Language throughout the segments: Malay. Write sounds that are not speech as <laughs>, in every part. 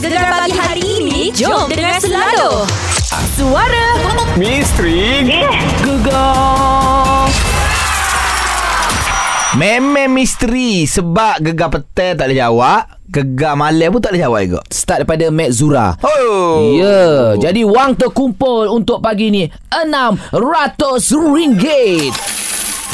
Gegar pagi hari ini Jom dengar selalu Suara Misteri Gegar Memang misteri Sebab gegar petang tak boleh jawab Gegar malam pun tak boleh jawab juga Start daripada Mac Zura. Oh Ya, yeah. jadi wang terkumpul untuk pagi ni RM600.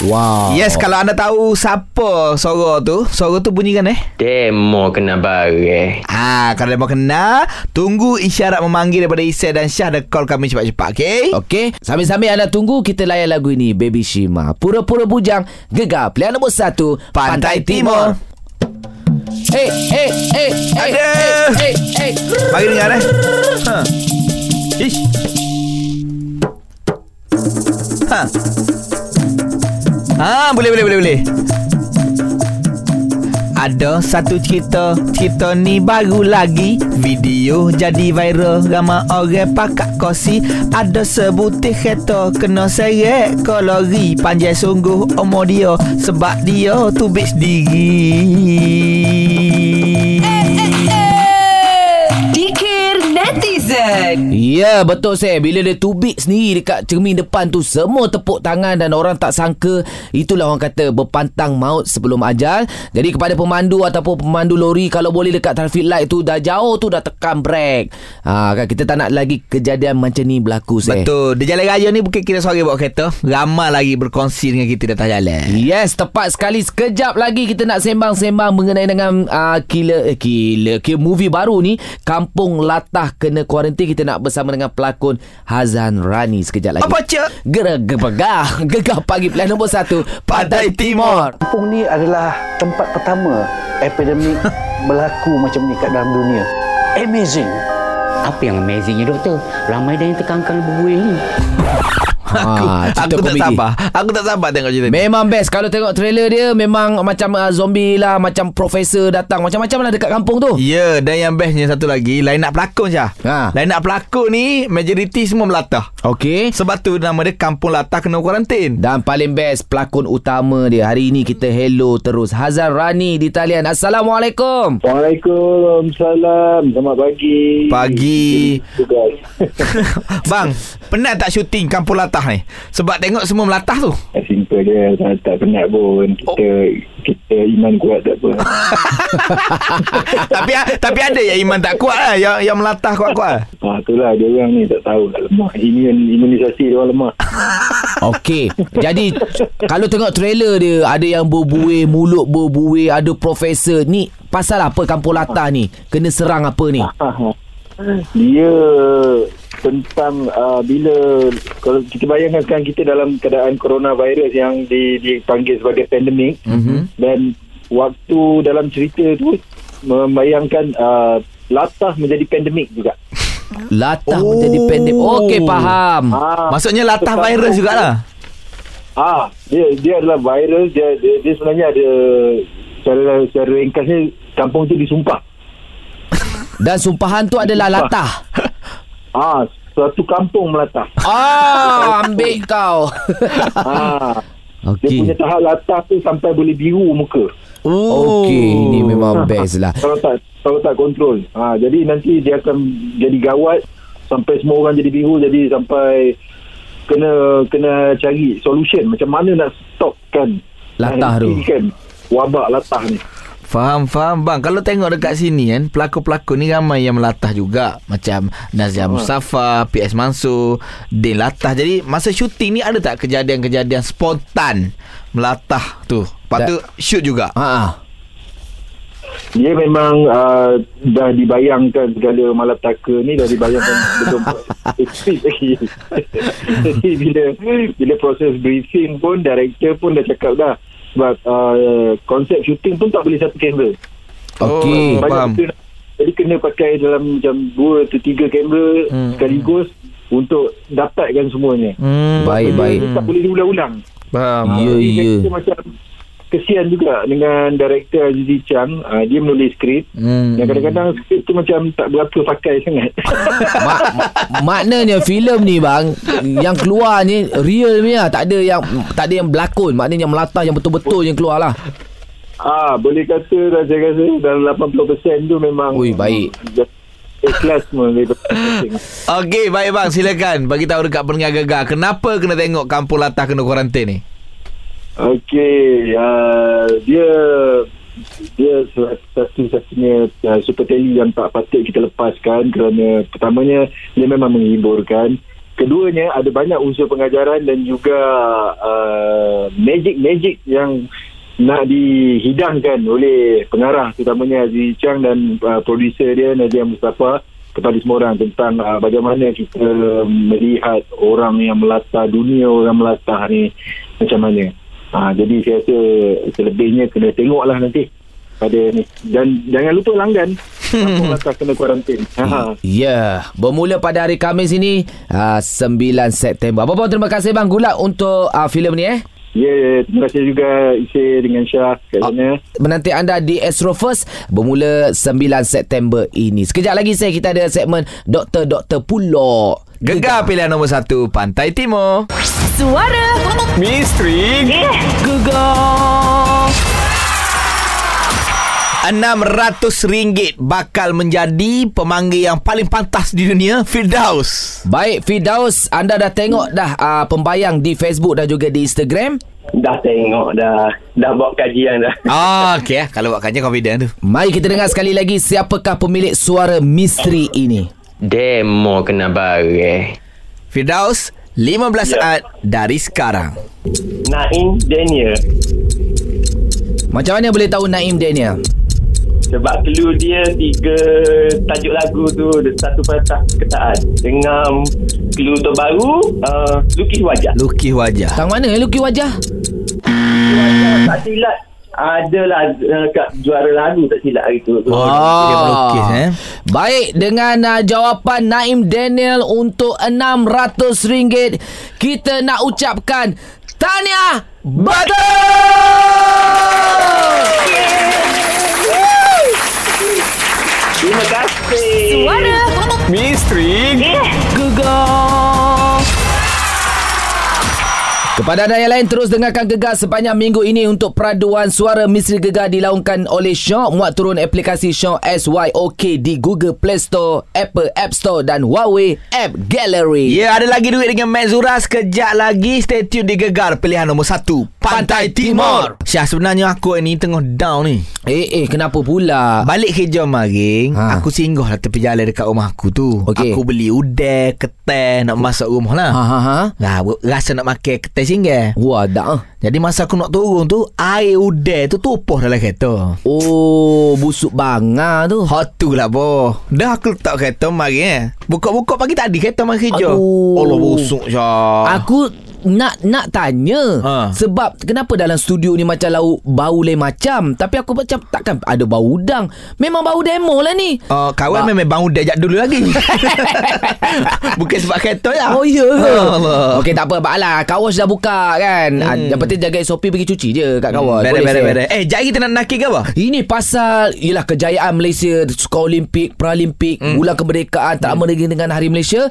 Wow. Yes kalau anda tahu Siapa suara tu Suara tu bunyikan eh Demo kena barang. Ah, kalau dia mau kenal Tunggu isyarat memanggil daripada Isai dan Syah Dan call kami cepat-cepat Okay Okey, sambil-sambil anda tunggu kita layan lagu ini Baby Shima. Pura-pura bujang, gegar pilihan nombor satu Pantai Timur. Hey, hey, hey, hey, Ada. hey, hey, hey. Bagi dengar eh ha. Ish Ha Ah, boleh boleh boleh boleh. Ada satu cerita Cerita ni baru lagi Video jadi viral. Ramai orang pakat kosi. Ada sebutir kereta Kena seret kalori. Panjang sungguh umur dia Sebab dia tubik sendiri Netizen Ya betul saya Bila dia tubik sendiri Dekat cermin depan tu Semua tepuk tangan Dan orang tak sangka Itulah orang kata Berpantang maut sebelum ajal. Jadi kepada pemandu Ataupun pemandu lori Kalau boleh dekat traffic light tu Dah jauh tu Dah tekan brake ha, kan Kita tak nak lagi Kejadian macam ni berlaku saya Betul. Di jalan raya ni bukan kita seorang bawa kereta. Ramai lagi berkongsi dengan kita di atas jalan. Yes, tepat sekali. Sekejap lagi kita nak sembang-sembang mengenai dengan uh, killer, eh, killer, killer movie baru ni. Kampung Latah kena kuarantin. Kita nak bersama dengan pelakon Hazan Rani sekejap lagi. Apa cak? Gerak gegah <laughs> Gegah pagi pilihan nombor satu Pantai Timur Kampung ni adalah tempat pertama epidemik <laughs> berlaku macam ni kat dalam dunia. Amazing. Apa yang amazingnya doktor? Ramai dah yang terkangkang berbuih ni. Ha, Aku tak sabar. Aku tak sabar tengok cerita ni. Memang best. Kalau tengok trailer dia Memang macam uh, zombie lah Macam profesor datang Macam-macam lah dekat kampung tu. Ya dan yang bestnya satu lagi Line up pelakon Syah. Ha. Line up pelakon ni Majoriti semua melatah. Okey. Sebab tu nama dia Kampung Latah Kena kuarantin. Dan paling best pelakon utama dia. Hari ini kita hello terus. Hazan Rani di talian. Assalamualaikum. Waalaikumsalam. Selamat pagi. Pagi. <laughs> Bang Penat tak syuting Kampung Latah ni Sebab tengok semua melatah tu Simple je. Tak, tak penat pun. Kita kita iman kuat tak apa. <laughs> tapi tapi ada yang iman tak kuat lah Yang, yang melatah kuat-kuat ha, itulah dia orang ni tak tahu tak lemah. Imun, imunisasi dia orang lemah. <laughs> Okey Jadi Kalau tengok trailer dia Ada yang berbuih Mulut berbuih Ada profesor Ni pasal apa Kampung Latah ni Kena serang apa ni <laughs> dia tentang uh, bila kalau kita bayangkan sekarang kita dalam keadaan coronavirus yang di, dipanggil sebagai pandemik mm-hmm. dan waktu dalam cerita tu membayangkan uh, latah menjadi pandemik juga. Latah oh. menjadi pendek Okey faham Ah, Maksudnya latah sebab- virus jugalah Ah, dia dia adalah virus dia dia, dia sebenarnya ada secara secara ringkasnya kampung tu disumpah. Dan sumpahan tu adalah latah <laughs> Ah, suatu kampung melatah. Ah Ambil kau ah, dia Okey punya tahap latah tu sampai boleh biru muka. Oh Okey Ini memang best lah kalau tak kalau tak kontrol. Ha, jadi nanti dia akan jadi gawat sampai semua orang jadi biru jadi sampai kena kena cari solution macam mana nak stopkan Latah tu. kan wabak latah ni. Faham, faham bang. Kalau tengok dekat sini kan, pelakon-pelakon ni ramai yang melatah juga. Macam Nazia Mustafa, PS Mansur, Din Latah. Jadi masa syuting ni ada tak kejadian-kejadian spontan melatah tu? Lepas Tak. tu shoot juga. Ha Dia memang uh, dah dibayangkan segala malapetaka ni dah dibayangkan <laughs> belum lagi. Jadi bila bila proses briefing pun director pun dah cakap dah sebab uh, konsep syuting pun tak boleh satu kamera. Okey Oh, faham. Jadi kena pakai dalam macam dua atau tiga kamera hmm. sekaligus untuk dapatkan semuanya. Hmm, Baik baik tak boleh diulang-ulang. Faham. Ya ya macam kesian juga dengan director Azizi Chang. Uh, dia menulis skrip. Hmm. Dan kadang-kadang skrip tu macam tak berapa pakai sangat. <laughs> Mak, maknanya filem ni bang yang keluar ni real punya tak ada yang tak ada yang berlakon maknanya yang melatah yang betul-betul yang keluar lah Ah, boleh kata dah saya rasa dalam 80% tu memang Ui, baik. ikhlas semua Okey, baik bang, silakan bagi tahu dekat pendengar gegar kenapa kena tengok kampung latah kena kuarantin ni. Okey, uh, dia dia satu-satunya uh, super tele yang tak patut kita lepaskan kerana pertamanya dia memang menghiburkan. Keduanya ada banyak unsur pengajaran dan juga uh, magic-magic yang nak dihidangkan oleh pengarah terutamanya Aziz Chang dan uh, producer dia Nadia Mustafa kepada semua orang tentang uh, bagaimana kita melihat orang yang melata dunia orang melata ni macam mana. Ha, jadi saya rasa selebihnya kena tengoklah nanti pada ni dan jangan lupa langgan kampung <laughs> kena kuarantin. Ha. Ya, yeah. bermula pada hari Khamis ini uh, 9 September. Apa-apa terima kasih bang Gulak untuk uh, filem ni eh. Ya, ya, terima kasih juga Isi dengan Syah kat sana. Menanti anda di Astro First bermula 9 September ini. Sekejap lagi saya kita ada segmen Doktor Doktor Pulau. Gegar pilihan nombor satu Pantai Timur. Suara Misteri Gegar. RM600 bakal menjadi pemanggil yang paling pantas di dunia Firdaus. Baik Fidaus, anda dah tengok dah uh, pembayang di Facebook dan juga di Instagram? Dah tengok dah. Dah buat kajian dah. Ah, okey. Kalau buat kajian confident tu. Mari kita dengar sekali lagi siapakah pemilik suara misteri ini. Demo kena bareh. Firdaus, 15 Ya. saat dari sekarang. Naim Daniel. Macam mana boleh tahu Naim Daniel? Sebab clue dia tiga tajuk lagu tu ada satu patah ketaan. Dengan clue terbaru, uh, lukis wajah. Lukis wajah. Tang mana eh lukis wajah? Wajah tak silap. Adalah uh, kat juara lagu tak silap hari tu. Oh, dia melukis eh. Baik, dengan uh, jawapan Naim Daniel untuk RM600, kita nak ucapkan Tahniah Betul! Terima kasih. Suara Kepada anda yang lain terus dengarkan Gegar sepanjang minggu ini untuk peraduan suara misteri Gegar dilaungkan oleh Syok. Muat turun aplikasi Syok SYOK di Google Play Store, Apple App Store dan Huawei App Gallery. Ya, ada lagi duit dengan Mek Zura. Sekejap lagi stay tune di Gegar pilihan nombor satu. Pantai, Timur. Syah, sebenarnya aku ni tengah down ni. Eh, eh, kenapa pula? Balik kerja maring, Ha. aku singgah lah tepi jalan dekat rumah aku tu. Okey. Aku beli udeh, keteh nak masuk rumah lah. Ha, ha, ha. Nah, rasa nak makan keteh singgah. Wah, dah. ah. Jadi masa aku nak turun tu, air udeh tu tupuh dalam kereta. Oh, busuk banga tu. Hot tu lah boh. Dah aku letak kereta mari eh. Buka-buka pagi tadi kereta mari kerja. Aduh. Allah busuk Syah. Aku nak nak tanya Ha. sebab kenapa dalam studio ni macam lau bau lain macam tapi aku macam takkan ada bau udang memang bau demo lah ni Oh, kawan Ba- memang bangun dejak dulu lagi. <laughs> Bukan sebab kereta ya. Oh ya ke? Allah. Okey tak apa Baklah Kawas dah buka kan hmm. Yang penting jaga SOP Pergi cuci je kat Bere, Boleh, bere, bere. Eh, jari kita nak nakik ke apa? Ini pasal Yelah kejayaan Malaysia Suka Olimpik Paralimpik Hmm. Bulan kemerdekaan Tak lagi dengan Hari Malaysia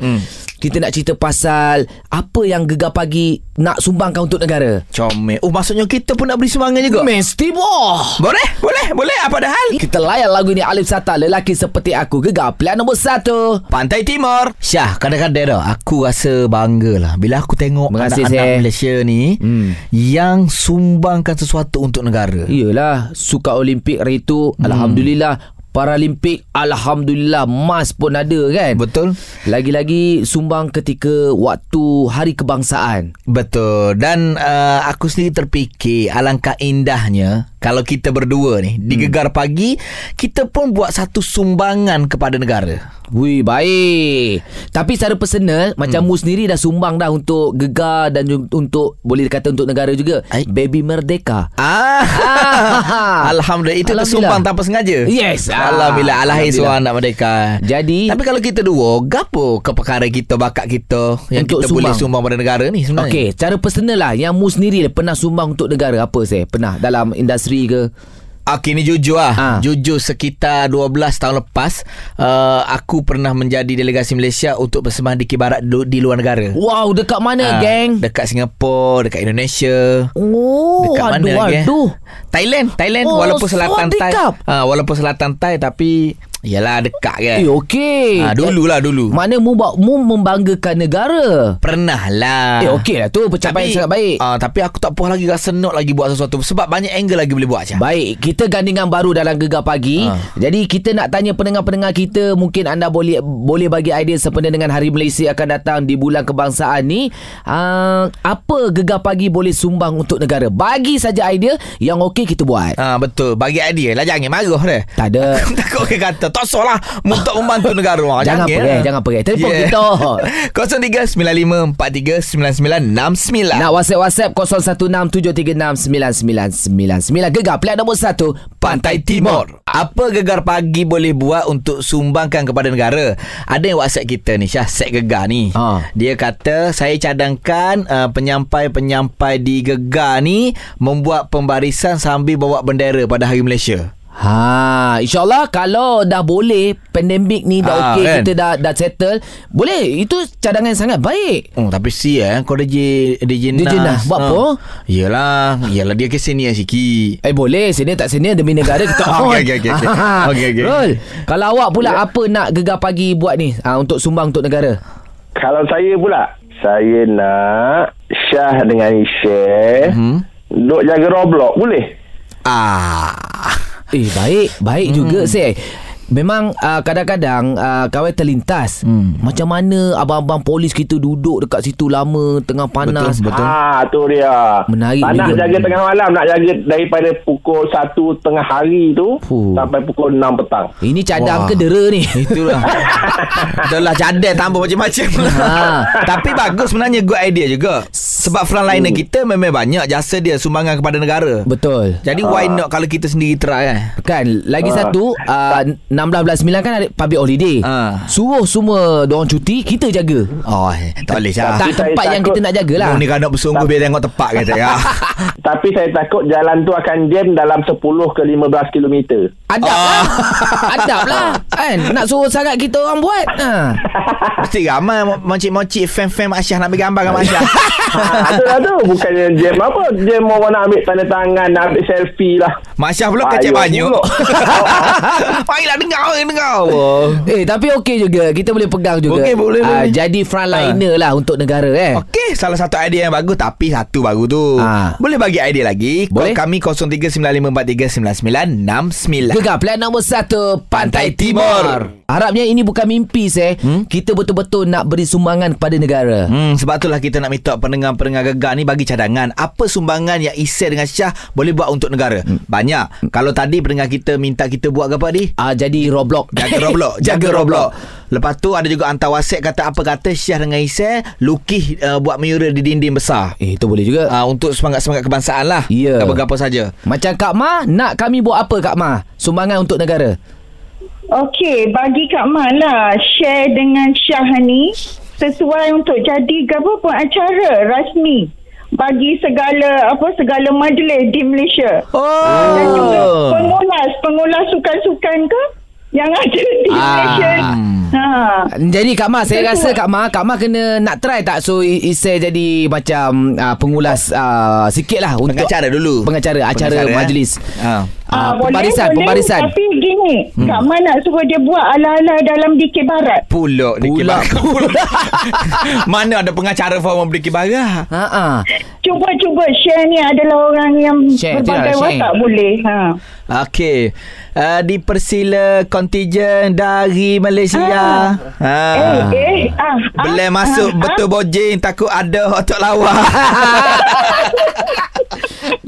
Kita nak cerita pasal Apa yang gegar pagi Nak sumbangkan untuk negara Comel. Oh, maksudnya kita pun nak beri sumbangan juga? Mesti boh Boleh, boleh, boleh. Apa dah hal? Kita layan lagu ni Alif Sata Lelaki seperti aku Gegar pilihan nombor satu Pantai Timur. Syah, kadang-kadang dah aku rasa bangga lah bila aku tengok kasih, anak-anak. Malaysia ni Hmm. yang sumbangkan sesuatu untuk negara. Iyalah Suka Olimpik hari tu Hmm. Alhamdulillah Paralimpik Alhamdulillah Mas pun ada kan Betul? Lagi-lagi sumbang ketika waktu Hari Kebangsaan. Betul. Dan uh, aku sendiri terfikir alangkah indahnya kalau kita berdua ni di Gegar Pagi kita pun buat satu sumbangan kepada negara. Wih, baik. Tapi secara personal, macam Hmm. mu sendiri dah sumbang dah untuk gegar dan untuk boleh dikata untuk negara juga. Ai. Baby Merdeka. Ah, Ah. <laughs> Alhamdulillah itu Alhamdulillah. tersumbang tanpa sengaja. Yes. Ah. Alhamdulillah Alahir Alhamdulillah. seorang anak merdeka. Jadi Tapi kalau kita dua, gapo ke perkara kita, bakat kita yang kita boleh sumbang. sumbang pada negara ni sebenarnya? Okey, cara personal lah yang mu sendiri pernah sumbang untuk negara apa saya? Pernah dalam industri ke? Okey ni jujur lah Ah. Jujur sekitar 12 tahun lepas uh, Aku pernah menjadi delegasi Malaysia Untuk bersembah di kibarat du- di luar negara Wow, dekat mana, Ah, geng? Dekat Singapura Dekat Indonesia Oh, Dekat mana aduh, lagi eh? aduh. Thailand Thailand Oh, Walaupun selatan Thai uh, Walaupun selatan Thai Tapi Yalah dekat kan. Eh okey Ha, dululah dulu. Mana mu, mu membanggakan negara Pernah lah. Eh okey lah tu Pencapaian sangat baik Uh, tapi aku tak puas lagi rasa nak lagi buat sesuatu sebab banyak angle lagi boleh buat je. Baik, kita gandingan baru dalam Gegar Pagi. Ha. Jadi kita nak tanya pendengar-pendengar kita, mungkin anda boleh boleh bagi idea sempena dengan Hari Malaysia akan datang di bulan kebangsaan ni. Uh, apa Gegar Pagi boleh sumbang untuk negara? Bagi saja idea yang okey kita buat. Ah betul. Bagi idea lah jangan marah dia. Tak ada. <laughs> Takut orang kata Tak usah lah. Untuk membantu negara. Ah, Jangan perai, jangan perai. Telefon kita. <laughs> 0395439969 Nak WhatsApp-WhatsApp 0167369999. Gegar pilihan nombor 1 Pantai Timur. Apa Gegar Pagi boleh buat Untuk sumbangkan kepada negara? Ada yang WhatsApp kita ni Syah Set Gegar ni. Ha. Dia kata Saya cadangkan uh, Penyampai-penyampai di Gegar ni Membuat pembarisan Sambil bawa bendera Pada Hari Malaysia Ha, insyaAllah kalau dah boleh pandemik ni dah Ah, okey kan? kita dah dah settle, boleh. Itu cadangan yang sangat baik. Oh tapi si eh Kau DJ DJ DJ Nas, buat apa? Yelah Yelah dia ke senior sikit Eh boleh Senior tak senior Demi negara kita <laughs> Okey, okey, okey, <laughs> okey. Okey. Rul Kalau awak pula Apa nak gegar pagi buat ni ha, Untuk sumbang untuk negara Kalau saya pula, saya nak Syah dengan Isyah Hmm. duk jaga Roblox, boleh? Ah Eh baik Baik hmm. juga saya Memang uh, kadang-kadang uh, kawan terlintas hmm. Macam mana abang-abang polis kita duduk dekat situ lama Tengah panas Betul. Ah, tu dia. Menarik tak nak juga. jaga tengah malam, nak jaga daripada pukul 1 tengah hari tu Fuh. sampai pukul 6 petang. Ini cadang Wah. ke dera ni <laughs> Itulah Dah lah cadel tambah macam-macam <laughs> Ha. Tapi bagus sebenarnya Good idea juga Sebab frontliner kita Memang banyak Jasa dia Sumbangan kepada negara Betul Jadi why not Kalau kita sendiri try kan Kan Lagi satu uh, 16 bulan 9 kan ada public holiday Ah. Suruh semua Diorang cuti Kita jaga Oh tak boleh Tak saya tempat yang takut- kita nak jagalah Lah. Ni kan nak bersungguh Biar tengok tepat kata ya. <laughs> Tapi saya takut jalan tu akan jam dalam 10 ke 15 kilometer. Adab lah Adab lah <laughs> Kan Nak suruh sangat kita orang buat ha. Mesti ramai Moncik-moncik Fan-fan Mak Syah Nak ambil gambar dengan Mak Syah ha, <laughs> tu lah tu. Bukannya jam apa. Jam orang nak ambil tanda tangan, nak ambil selfie lah. Mak Syah pula kecil banyak pula. <laughs> Baiklah dengar orang dengar. Eh tapi okey juga Kita boleh pegang juga Okey, boleh, Ah, boleh. Jadi frontliner lah Untuk negara eh Okey, salah satu idea yang bagus tapi satu baru tu. Ah. Boleh bagi idea lagi? Boleh. Call kami 0395439969. Gegar plan nombor 1 Pantai Timur Harapnya ini bukan mimpi saya hmm? Kita betul-betul nak beri sumbangan kepada negara. Hmm, sebab itulah kita nak minta pendengar-pendengar gegar ni bagi cadangan. Apa sumbangan yang Isai dengan Syah boleh buat untuk negara? Hmm. Banyak. Kalau tadi pendengar kita minta kita buat apa ni? Ah Jadi Roblox. Jaga Roblox. <laughs> Jaga Roblox. Lepas tu ada juga hantar whatsapp Kata apa kata Syah dengan Isai Lukis uh, Buat mural di dinding besar. Eh itu boleh juga. Uh, Untuk semangat-semangat kebangsaan lah. Ya. Apa-apa saja. Macam Kak Ma Nak kami buat apa Kak Ma? Sumbangan untuk negara Okey, bagi Kak Mak lah share dengan Syah ni sesuai untuk jadi apa pun acara rasmi bagi segala apa segala majlis di Malaysia. Dan juga Oh pengulas, pengulas sukan-sukan ke yang ada di Ah. Malaysia. Ha. Jadi Kak Ma Saya Betul. rasa Kak Ma Kak Ma kena nak try tak So I- Isai jadi Macam uh, Pengulas uh, Sikit lah untuk Pengacara dulu Pengacara Acara Pengacara, eh? majlis ha. Ah, boleh, Pembarisan boleh. Pembarisan Tapi gini, hmm. Kak Mak nak suruh dia buat ala-ala dalam dikir barat. Pulak Diki Pulak. Barat <laughs> <laughs> Mana ada pengacara form Diki Barat Ha ah. Cuba-cuba share ni adalah orang yang Share, berbagai itulah, share. watak boleh. Ha. Okey uh, Dipersila Kontijen Dari Malaysia ha. Eh, eh, ah, Boleh ah, masuk ah, Betul bojing Takut ada Otak lawa <laughs>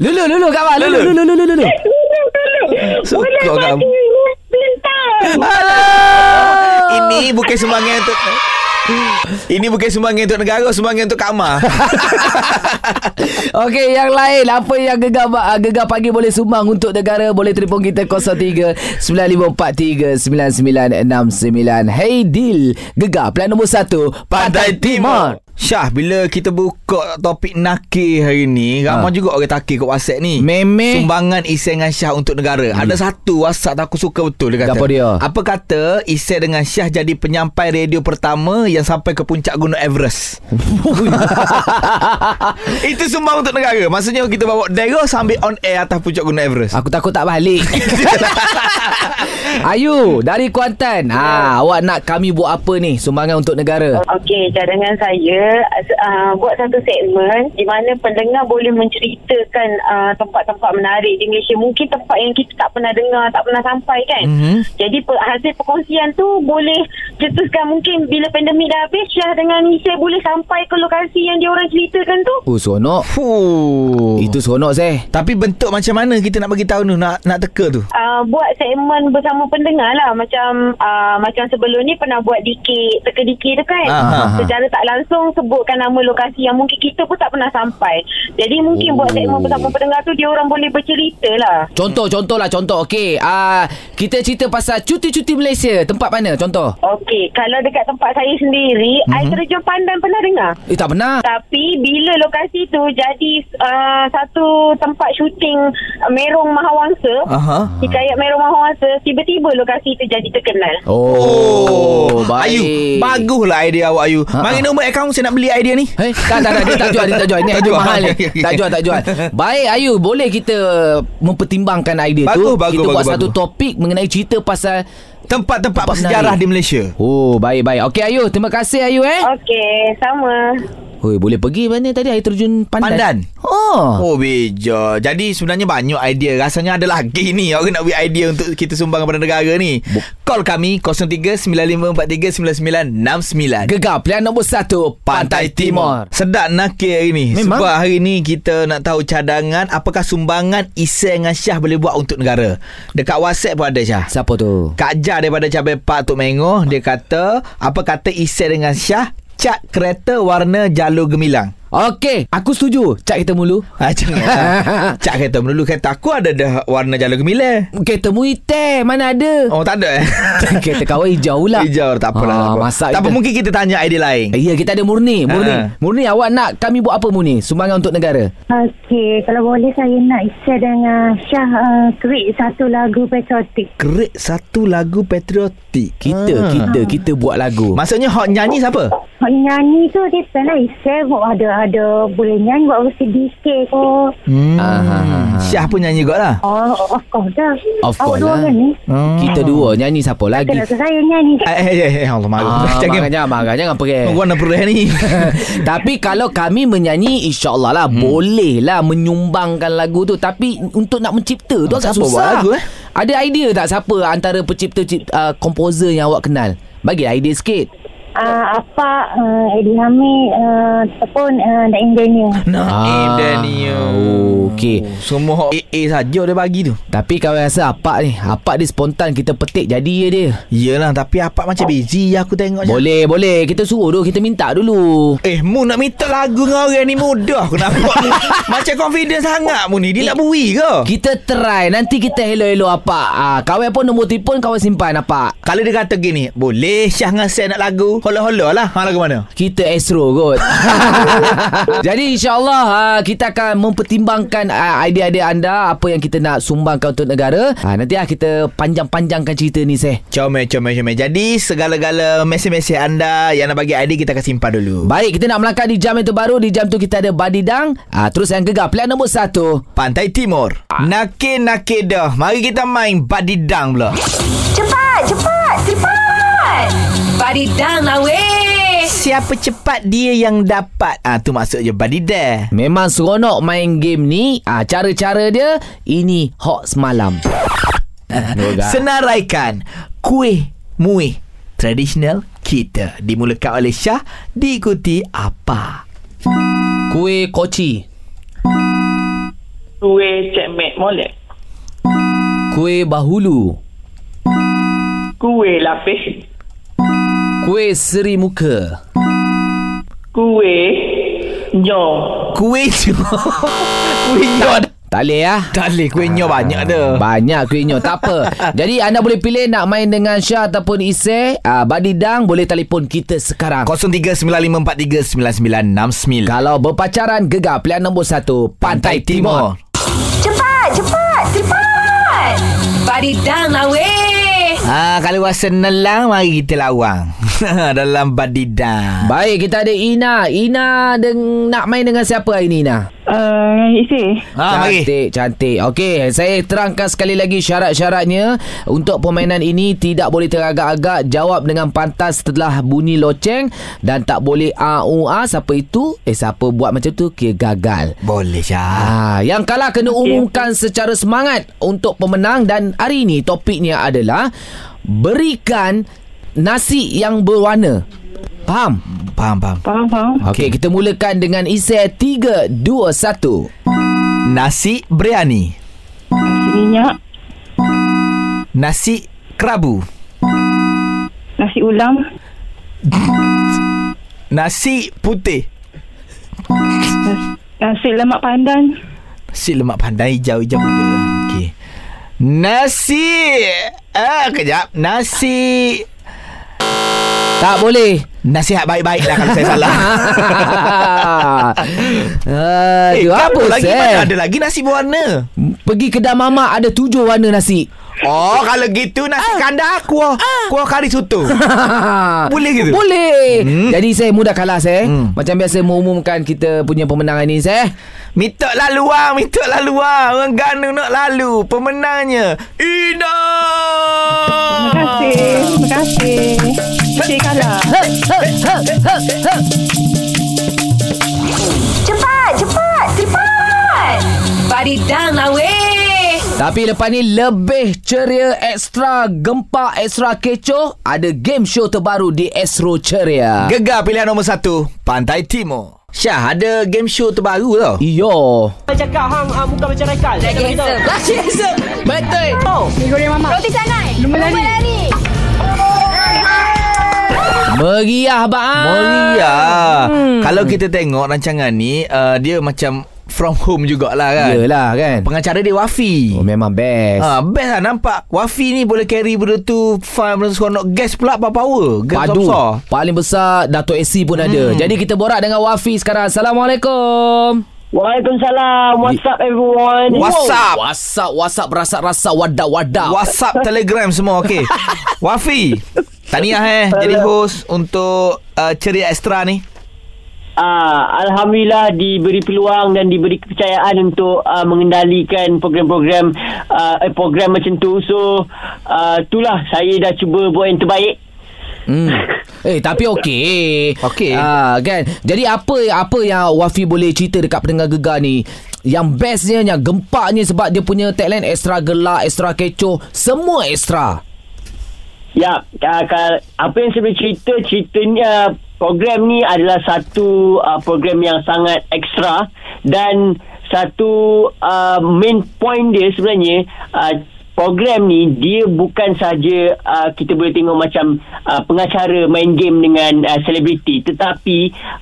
Lulu Lulu Ma Lulu Lulu Lulu Lulu ah. Dulu, dulu. Suka Boleh kamu. bagi bintang. Ini bukan sumbangan untuk Ini bukan sumbangan untuk negara Sumbangan untuk Kak <laughs> Okey, yang lain apa yang gegar uh, gegar pagi boleh sumbang untuk negara boleh telefon kita 03 9543 9969. Hey deal, gegar plan nombor 1 Pantai Timur. Syah, bila kita buka topik nakir hari ni, ramai Ha. juga orang takir kat WhatsApp ni. Memeh. Sumbangan isi dengan Syah untuk negara. Ada satu WhatsApp aku suka betul dia kata. Apa dia? Apa kata isi dengan Syah jadi penyampai radio pertama yang sampai ke puncak Gunung Everest. <laughs> Itu sumbang untuk negara. Maksudnya kita bawa daerah sambil on air atas puncak Gunung Everest. Aku takut tak balik. <laughs> Ayu, dari Kuantan. Ha, awak nak kami buat apa ni? Sumbangan untuk negara. Okey, cadangan saya uh, buat satu segmen di mana pendengar boleh menceritakan uh, tempat-tempat menarik di Malaysia. Mungkin tempat yang kita tak pernah dengar, tak pernah sampai kan. Mhm. Jadi hasil perkongsian tu boleh cetuskan mungkin bila pandemik dah habis, Syah dengan Nisa boleh sampai ke lokasi yang dia orang ceritakan tu. Oh, seronok. Fuh. Itu seronok, Zeh. Tapi bentuk macam mana kita nak bagi tahu tu nak nak teka tu? Uh, buat segmen bersama pendengar lah macam uh, macam sebelum ni pernah buat dikit teka dikit tu kan Ah, ah, ah. secara tak langsung sebutkan nama lokasi yang mungkin kita pun tak pernah sampai jadi mungkin buat segmen bersama pendengar tu dia orang boleh bercerita lah Contoh, contoh lah, contoh. Okey, ah kita cerita pasal cuti-cuti Malaysia. Tempat mana? Contoh. Okey, kalau dekat tempat saya sendiri, mm-hmm. air terjun Pandan pernah dengar? Eh, tak pernah. Tapi bila lokasi tu jadi uh, satu tempat syuting uh, Merong Mahawangsa, Aha. hikayat Merong Mahawangsa, tiba-tiba lokasi tu jadi terkenal. Oh, baik. Ayu, baguslah idea awak Ayu. Ha, Mari nombor akaun saya nak beli idea ni. Eh, tak, tak, tak, dia tak jual, dia tak jual. Ini <laughs> Tak idea jual. mahal ni. <laughs> Tak jual, tak jual. Baik, Ayu, boleh kita mempertimbangkan idea Bagus, tu. bagus, kita buat bagus, satu bagus. topik mengenai cerita pasal Tempat-tempat Tempat bersejarah menarik. di Malaysia. Oh, baik, baik. Okey, Ayu. Terima kasih, Ayu, eh. Okey, sama. Oi, boleh pergi mana tadi air terjun Pandan? Pandan. Oh. Oh beja Jadi sebenarnya banyak idea Rasanya ada lagi ni Orang nak beri idea Untuk kita sumbang kepada negara ni Call kami 03-9543-9969 Gegar pilihan nombor satu Pantai Timur. Sedap nakir hari ni Memang. Sebab hari ni Kita nak tahu cadangan Apakah sumbangan Isai dengan Syah Boleh buat untuk negara Dekat WhatsApp pun ada Syah Siapa tu? Kak Jah daripada Cabai Park Tok Mengoh Dia kata Apa kata Isai dengan Syah Cat kereta warna jalur gemilang Okey, aku setuju. Cak kita mulu. Ha, <laughs> jangan. Cak kereta dulu kata aku ada dah warna jalur gemilang. Kereta mu hitam, mana ada? Oh tak ada eh. <laughs> Kereta kawan hijau lah. Hijau tak apalah. Ah, tak apa. masak tak apa kita. mungkin kita tanya idea lain. Eh, Ya, kita ada Murni. Murni. Ha. Murni, awak nak kami buat apa Murni? Sumbangan untuk negara. Okey, kalau boleh saya nak share dengan Syah uh, create satu lagu patriotik. Kerik satu lagu patriotik. Kita, Ah. kita, kita buat lagu. Maksudnya hot nyanyi siapa? Hak nyanyi tu dia pernah share ada ada boleh nyanyi buat versi DK kot. Hmm. Ah, ah, ah, ah. Syah pun nyanyi juga lah. Oh, of course dah. Of Awak course dua lah. kan ni? Hmm. Kita dua nyanyi siapa lagi? Kena saya nyanyi. Eh, eh, eh, eh, Allah malu. Ah, <laughs> Jangan. jangan, marah, jangan pergi. Warna perih ni. <laughs> Tapi kalau kami menyanyi InsyaAllah lah hmm. Boleh lah Menyumbangkan lagu tu Tapi Untuk nak mencipta tu Ah, agak susah lagu, eh? Ada idea tak Siapa antara pencipta cip- uh, Komposer yang awak kenal Bagi idea sikit Uh, apa uh, Eddie Hamid uh, ataupun uh, Daim Daniel. Naim Daniel. oh, Okey Semua AA saja dia bagi tu. Tapi kawan rasa Apak ni Apak dia spontan Kita petik jadi je dia Yelah tapi apa macam busy aku tengok je. Boleh boleh Kita suruh dulu Kita minta dulu Eh, mu nak minta lagu dengan orang ni mudah. Aku nampak mu. <laughs> Macam confident sangat mu ni. Dia nak bui ke? Kita try Nanti kita hello-hello Apak ah, Kawan pun nombor telefon Kawan simpan Apak Kalau dia kata gini, boleh Syah dengan saya nak lagu. Hola-hola lah. Ha, lagu mana? Kita Astro kot <laughs> Jadi insyaAllah uh, Kita akan mempertimbangkan uh, Idea-idea anda Apa yang kita nak sumbangkan untuk negara uh, Nanti lah kita panjang-panjangkan cerita ni Seh Comel, comel, comel. Jadi, segala-gala mesej-mesej anda yang nak bagi idea, kita akan simpan dulu. Baik kita nak melangkah di jam yang terbaru Di jam tu kita ada Badidang uh, Terus yang gegar Pilihan nombor satu Pantai Timur. Nakir-nakir dah. Mari kita main badidang pula. Cepat, cepat, cepat. Badidang lah weh. Siapa cepat dia yang dapat. Ah tu maksud je badidang. Memang seronok main game ni uh, Cara-cara dia Ini hot semalam. <laughs> Senaraikan kuih muih tradisional kita dimulakan oleh Syah diikuti apa? Kuih koci Kuih cekmek molek. Kuih bahulu Kuih lapis. Kuih seri muka Kuih nyong. Kuih tu. kuih nyod. Tak boleh ya Tak boleh kuihnya banyak dah. Banyak kuihnya Tak apa Jadi anda boleh pilih Nak main dengan Syah Ataupun Isy uh, Badidang Boleh telefon kita sekarang 0395439969. Kalau berpacaran Gegar pilihan nombor 1 Pantai Timur Cepat, cepat, cepat. Badidang lah weh. Ha, kalau rasa nelang mari kita lawang. <laughs> Dalam badidang. Baik kita ada Ina Ina deng- nak main dengan siapa hari ni Ina? Uh, isi. Ha, mari. Cantik, cantik. Okey, saya terangkan sekali lagi syarat-syaratnya. Untuk permainan ini tidak boleh teragak-agak. Jawab dengan pantas setelah bunyi loceng dan tak boleh a u a siapa itu? Eh siapa buat macam tu kira gagal. Boleh Syah. Ah, yang kalah kena umumkan secara semangat untuk pemenang dan hari ini topiknya adalah berikan nasi yang berwarna. Faham? Faham, faham. Faham, faham. Okey, kita mulakan dengan isi 3 2 1. Nasi biryani. Nasi minyak, Nasi kerabu. nasi ulam, Nasi putih. nasi lemak pandan, Nasi lemak pandai hijau-hijau muda. Okey. Nasi Ah, kejap. Nasi Tak boleh. Nasihat baik-baik lah kalau saya <laughs> salah. <laughs> Aduh, kan apa lagi mana ada lagi nasi berwarna? Pergi kedai mama ada tujuh warna nasi. Oh, kalau gitu nasi kandar kuah. Kuah kari soto. <laughs> Boleh gitu? Boleh. Hmm. Jadi saya mudah kalah saya. Hmm. Macam biasa mengumumkan kita punya pemenang ini saya. Minta lalu ah, minta lalu ah. Orang ganu nak lalu. Pemenangnya Ina. Terima kasih. Terima kasih. Isi kalah. Cepat, cepat, cepat. Badidang lah weh. Tapi lepas ni lebih ceria, ekstra gempak, ekstra kecoh. Ada game show terbaru di Astro Ceria. Gegar pilihan nombor satu Pantai Timur. Syah ada game show terbaru tau. Iyo. cakap hang uh, bukan macam Raikal. Lagi handsome. Lagi handsome. Betul. Roti canai. Lumba lari. Meriah bang. Meriah. Hmm. Kalau kita tengok rancangan ni, uh, dia macam from home jugalah kan. Yelah kan. Pengacara dia Wafi. Oh memang best. Ha, best lah nampak. Wafi ni boleh carry benda tu Fun benda seronok. Gas pula apa power? Gas Padu. besar Paling besar Dato' AC pun hmm. ada Jadi kita borak dengan Wafi sekarang. Assalamualaikum. Waalaikumsalam. What's up everyone? WhatsApp WhatsApp WhatsApp Rasa-rasa wadah-wadah WhatsApp Telegram semua? Okey. <laughs> Wafi Tahniah eh? Jadi host Untuk uh, Ceria Extra ni Ah, Alhamdulillah diberi peluang dan diberi kepercayaan untuk uh, mengendalikan program-program uh, eh, program macam tu. So, uh, itulah saya dah cuba buat yang terbaik. Hmm. <laughs> Eh tapi okey. Okey. Ah kan. Jadi apa apa yang Wafi boleh cerita dekat pendengar gegar ni? Yang bestnya yang gempaknya sebab dia punya tagline extra gelak, extra kecoh, semua extra. Ya, uh, apa yang saya boleh cerita, ceritanya program ni adalah satu uh, program yang sangat ekstra dan satu uh, main point dia sebenarnya uh, program ni dia bukan saja uh, kita boleh tengok macam uh, pengacara main game dengan uh, selebriti. Tetapi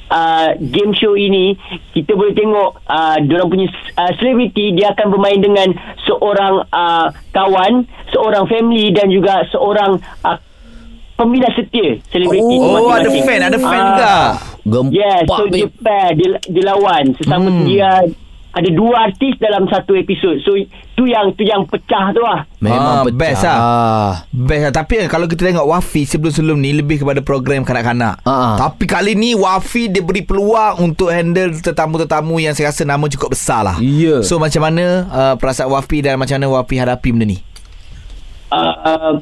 uh, game show ini kita boleh tengok uh, diorang punya uh, selebriti dia akan bermain dengan seorang uh, kawan seorang family dan juga seorang uh, pembina setia selebriti Oh ada fan Ada fan Ah, juga Gempak. Yes, so babe. dia pair, dia, dia lawan sesama Hmm. dia ada dua artis dalam satu episod. So tu yang tu yang pecah tu lah. Memang Ah, pecah. best lah. Best lah Tapi kan kalau kita tengok Wafi Sebelum-sebelum ni Lebih kepada program kanak-kanak Ah. Tapi kali ni Wafi dia beri peluang Untuk handle tetamu-tetamu Yang saya rasa nama cukup besar lah Ya. So macam mana uh, Perasaan Wafi Dan macam mana Wafi hadapi benda ni Uh, uh,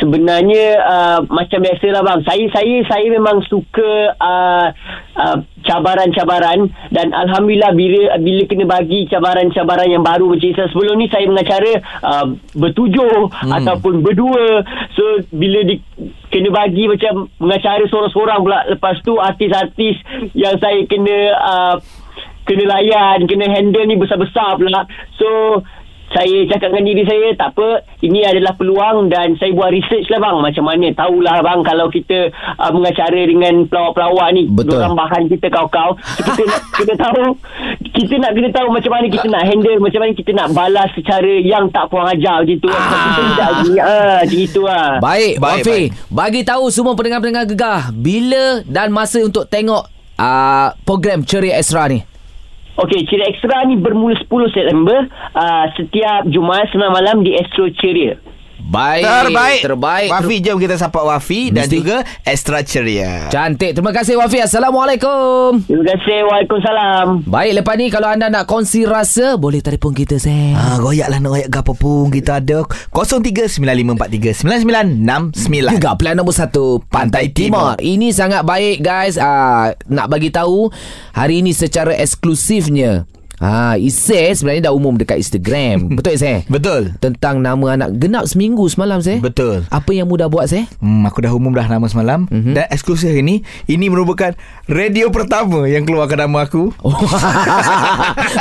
sebenarnya uh, macam biasalah bang. Saya saya saya memang suka uh, uh, cabaran-cabaran dan alhamdulillah bila bila kena bagi cabaran-cabaran yang baru macam saya sebelum ni saya mengacara uh, bertujuh hmm. ataupun berdua. So bila di kena bagi macam mengacara seorang-seorang pula lepas tu artis-artis yang saya kena uh, kena layan, kena handle ni besar-besar pula. So saya cakap dengan diri saya tak apa ini adalah peluang dan saya buat research lah bang macam mana tahulah bang kalau kita uh, mengacara dengan pelawak-pelawak ni Betul. Diorang bahan kita kau-kau <laughs> kita nak kita tahu kita nak kena tahu macam mana kita nak handle macam mana kita nak balas secara yang tak puang ajar macam tu ah. kita tidak lagi ah macam itu ah Baik, Baik, Wafi. Bagi tahu semua pendengar-pendengar gegah bila dan masa untuk tengok uh, program Ceria Extra ni. Okey, Ceria Extra ni bermula 10 September uh, setiap Jumaat 9 malam di Astro Ceria. Baik. Terbaik. Terbaik. Wafi, jom kita sapa Wafi dan Mesti. juga Extra Ceria. Cantik. Terima kasih Wafi. Assalamualaikum. Terima kasih. Waalaikumsalam. Baik, lepas ni kalau anda nak kongsi rasa, boleh telefon kita, Sam. Ah, goyak lah nak goyak ke apa pun Kita ada 0395439969 Juga pilihan nombor satu Pantai Timur. Ini sangat baik guys. Ah, nak bagi tahu hari ini secara eksklusifnya. Ah, Isai sebenarnya dah umum dekat Instagram. <laughs> Betul Isai? Betul Tentang nama anak genap seminggu semalam saya. Betul Apa yang mudah buat saya? Hmm, aku dah umum dah nama semalam Mhm. mm-hmm. Dan eksklusif ini Ini merupakan Radio pertama Yang keluarkan nama aku <laughs> Oh.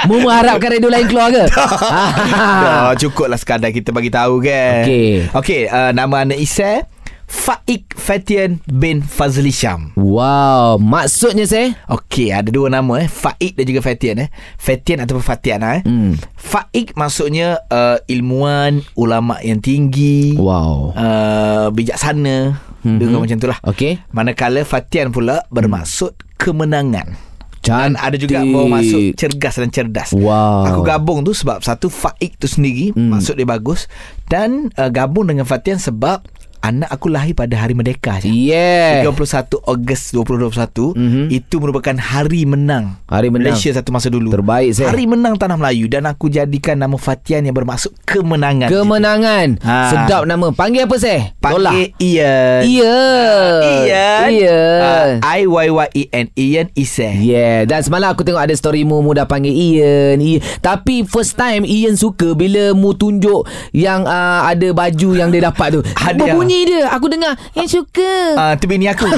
Mu <laughs> mengharapkan radio lain keluar ke? Dah cukup lah sekadar kita bagi tahu kan Okey. Okey uh, Nama anak Isai Faik Fatian bin Fazli Syam wow, maksudnya saya? Okey, ada dua nama eh, Faik dan juga Fatian eh. Fatian ataupun Fatiana eh. Hmm. Faik maksudnya uh, ilmuwan, ulama yang tinggi, Wow. uh, bijaksana, Mhm. mm-hmm. macam itulah. Okey. Manakala Fatian pula bermaksud kemenangan. Dan Cantik. ada juga bawa masuk cergas dan cerdas. Wow. Aku gabung tu sebab satu Faik tu sendiri Hmm. maksud dia bagus dan uh, gabung dengan Fatian sebab anak aku lahir pada hari merdeka je. Yeah. 31 Ogos 2021 Mhm. itu merupakan hari menang Hari menang. Malaysia satu masa dulu. Terbaik, Zek. Hari menang tanah Melayu dan aku jadikan nama Fatian yang bermaksud kemenangan. Kemenangan. Ha. Sedap nama. Panggil apa saya? Lola. Panggil Ian. Ian. Ian. Ian. Uh, I Y Y E N Ian Ise. Yeah Dan semalam aku tengok ada story mu Mu dah panggil Ian, Ian. Tapi first time Ian suka Bila mu tunjuk Yang uh, ada baju Yang dia dapat tu Hadiah. Berbunyi dia Aku dengar Ian suka Ah, tu bini aku. <laughs>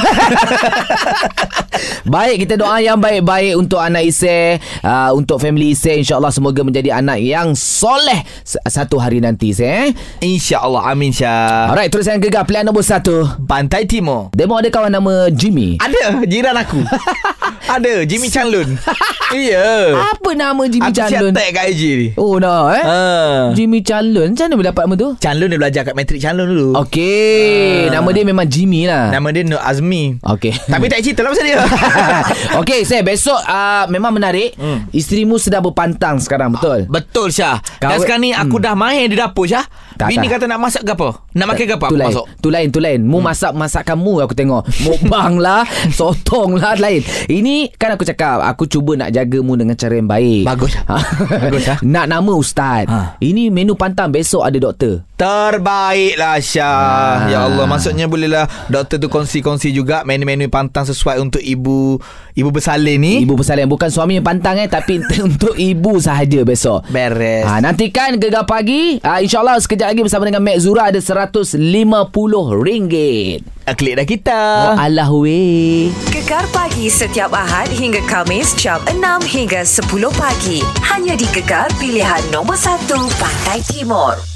Baik kita doa yang baik-baik Untuk anak Isai uh, Untuk family Isai InsyaAllah semoga menjadi anak yang soleh Satu hari nanti Isai eh? InsyaAllah. Amin Syah. Alright terus yang gegar Pilihan nombor satu Pantai Timur. Demo ada kawan nama Jimmy Ada jiran aku. <laughs> Ada Jimmy Chanlun. <laughs> iya. Apa nama Jimmy Aku siap Chanlun? tag kat IG ni. Oh nah eh Ah. Jimmy Chanlun Macam mana boleh dapat nama tu? Chanlun dia belajar kat Matric Chanlun dulu. Okey, Ah. nama dia memang Jimmy lah. Nama dia Nur Azmi. Okey. Tapi tak cerita lah pasal dia. <laughs> Okey, saya besok uh, memang menarik. Hmm. Isterimu sedang berpantang sekarang, betul? Betul Syah. Dan Kau- sekarang ni aku dah mahir di dapur Syah. Tak, Bini tak. kata nak masak ke apa? Nak makan ke apa? tu lain. masuk. Tu lain, tu lain. Mu hmm. masak masakan mu aku tengok. Mukbang <laughs> lah, sotong lah lain. Ini kan aku cakap, aku cuba nak jaga mu dengan cara yang baik. Bagus. <laughs> Bagus, ah. Nak nama ustaz. Ha. Ini menu pantang besok ada doktor. Terbaiklah Syah. Ah. Ya Allah, maksudnya bolehlah doktor tu kongsi-kongsi juga menu-menu pantang sesuai untuk ibu ibu bersalin ni. Ibu bersalin bukan suami yang pantang eh tapi <laughs> untuk ibu sahaja besok. Beres. Ha, nantikan gegar pagi. Ha, InsyaAllah sekejap lagi bersama dengan Mek Zura ada RM150. Ah, Klik dah kita. Oh, alah weh. Gegar pagi setiap Ahad hingga Kamis jam 6 hingga 10 pagi. Hanya di Gegar pilihan nombor 1 Pantai Timur.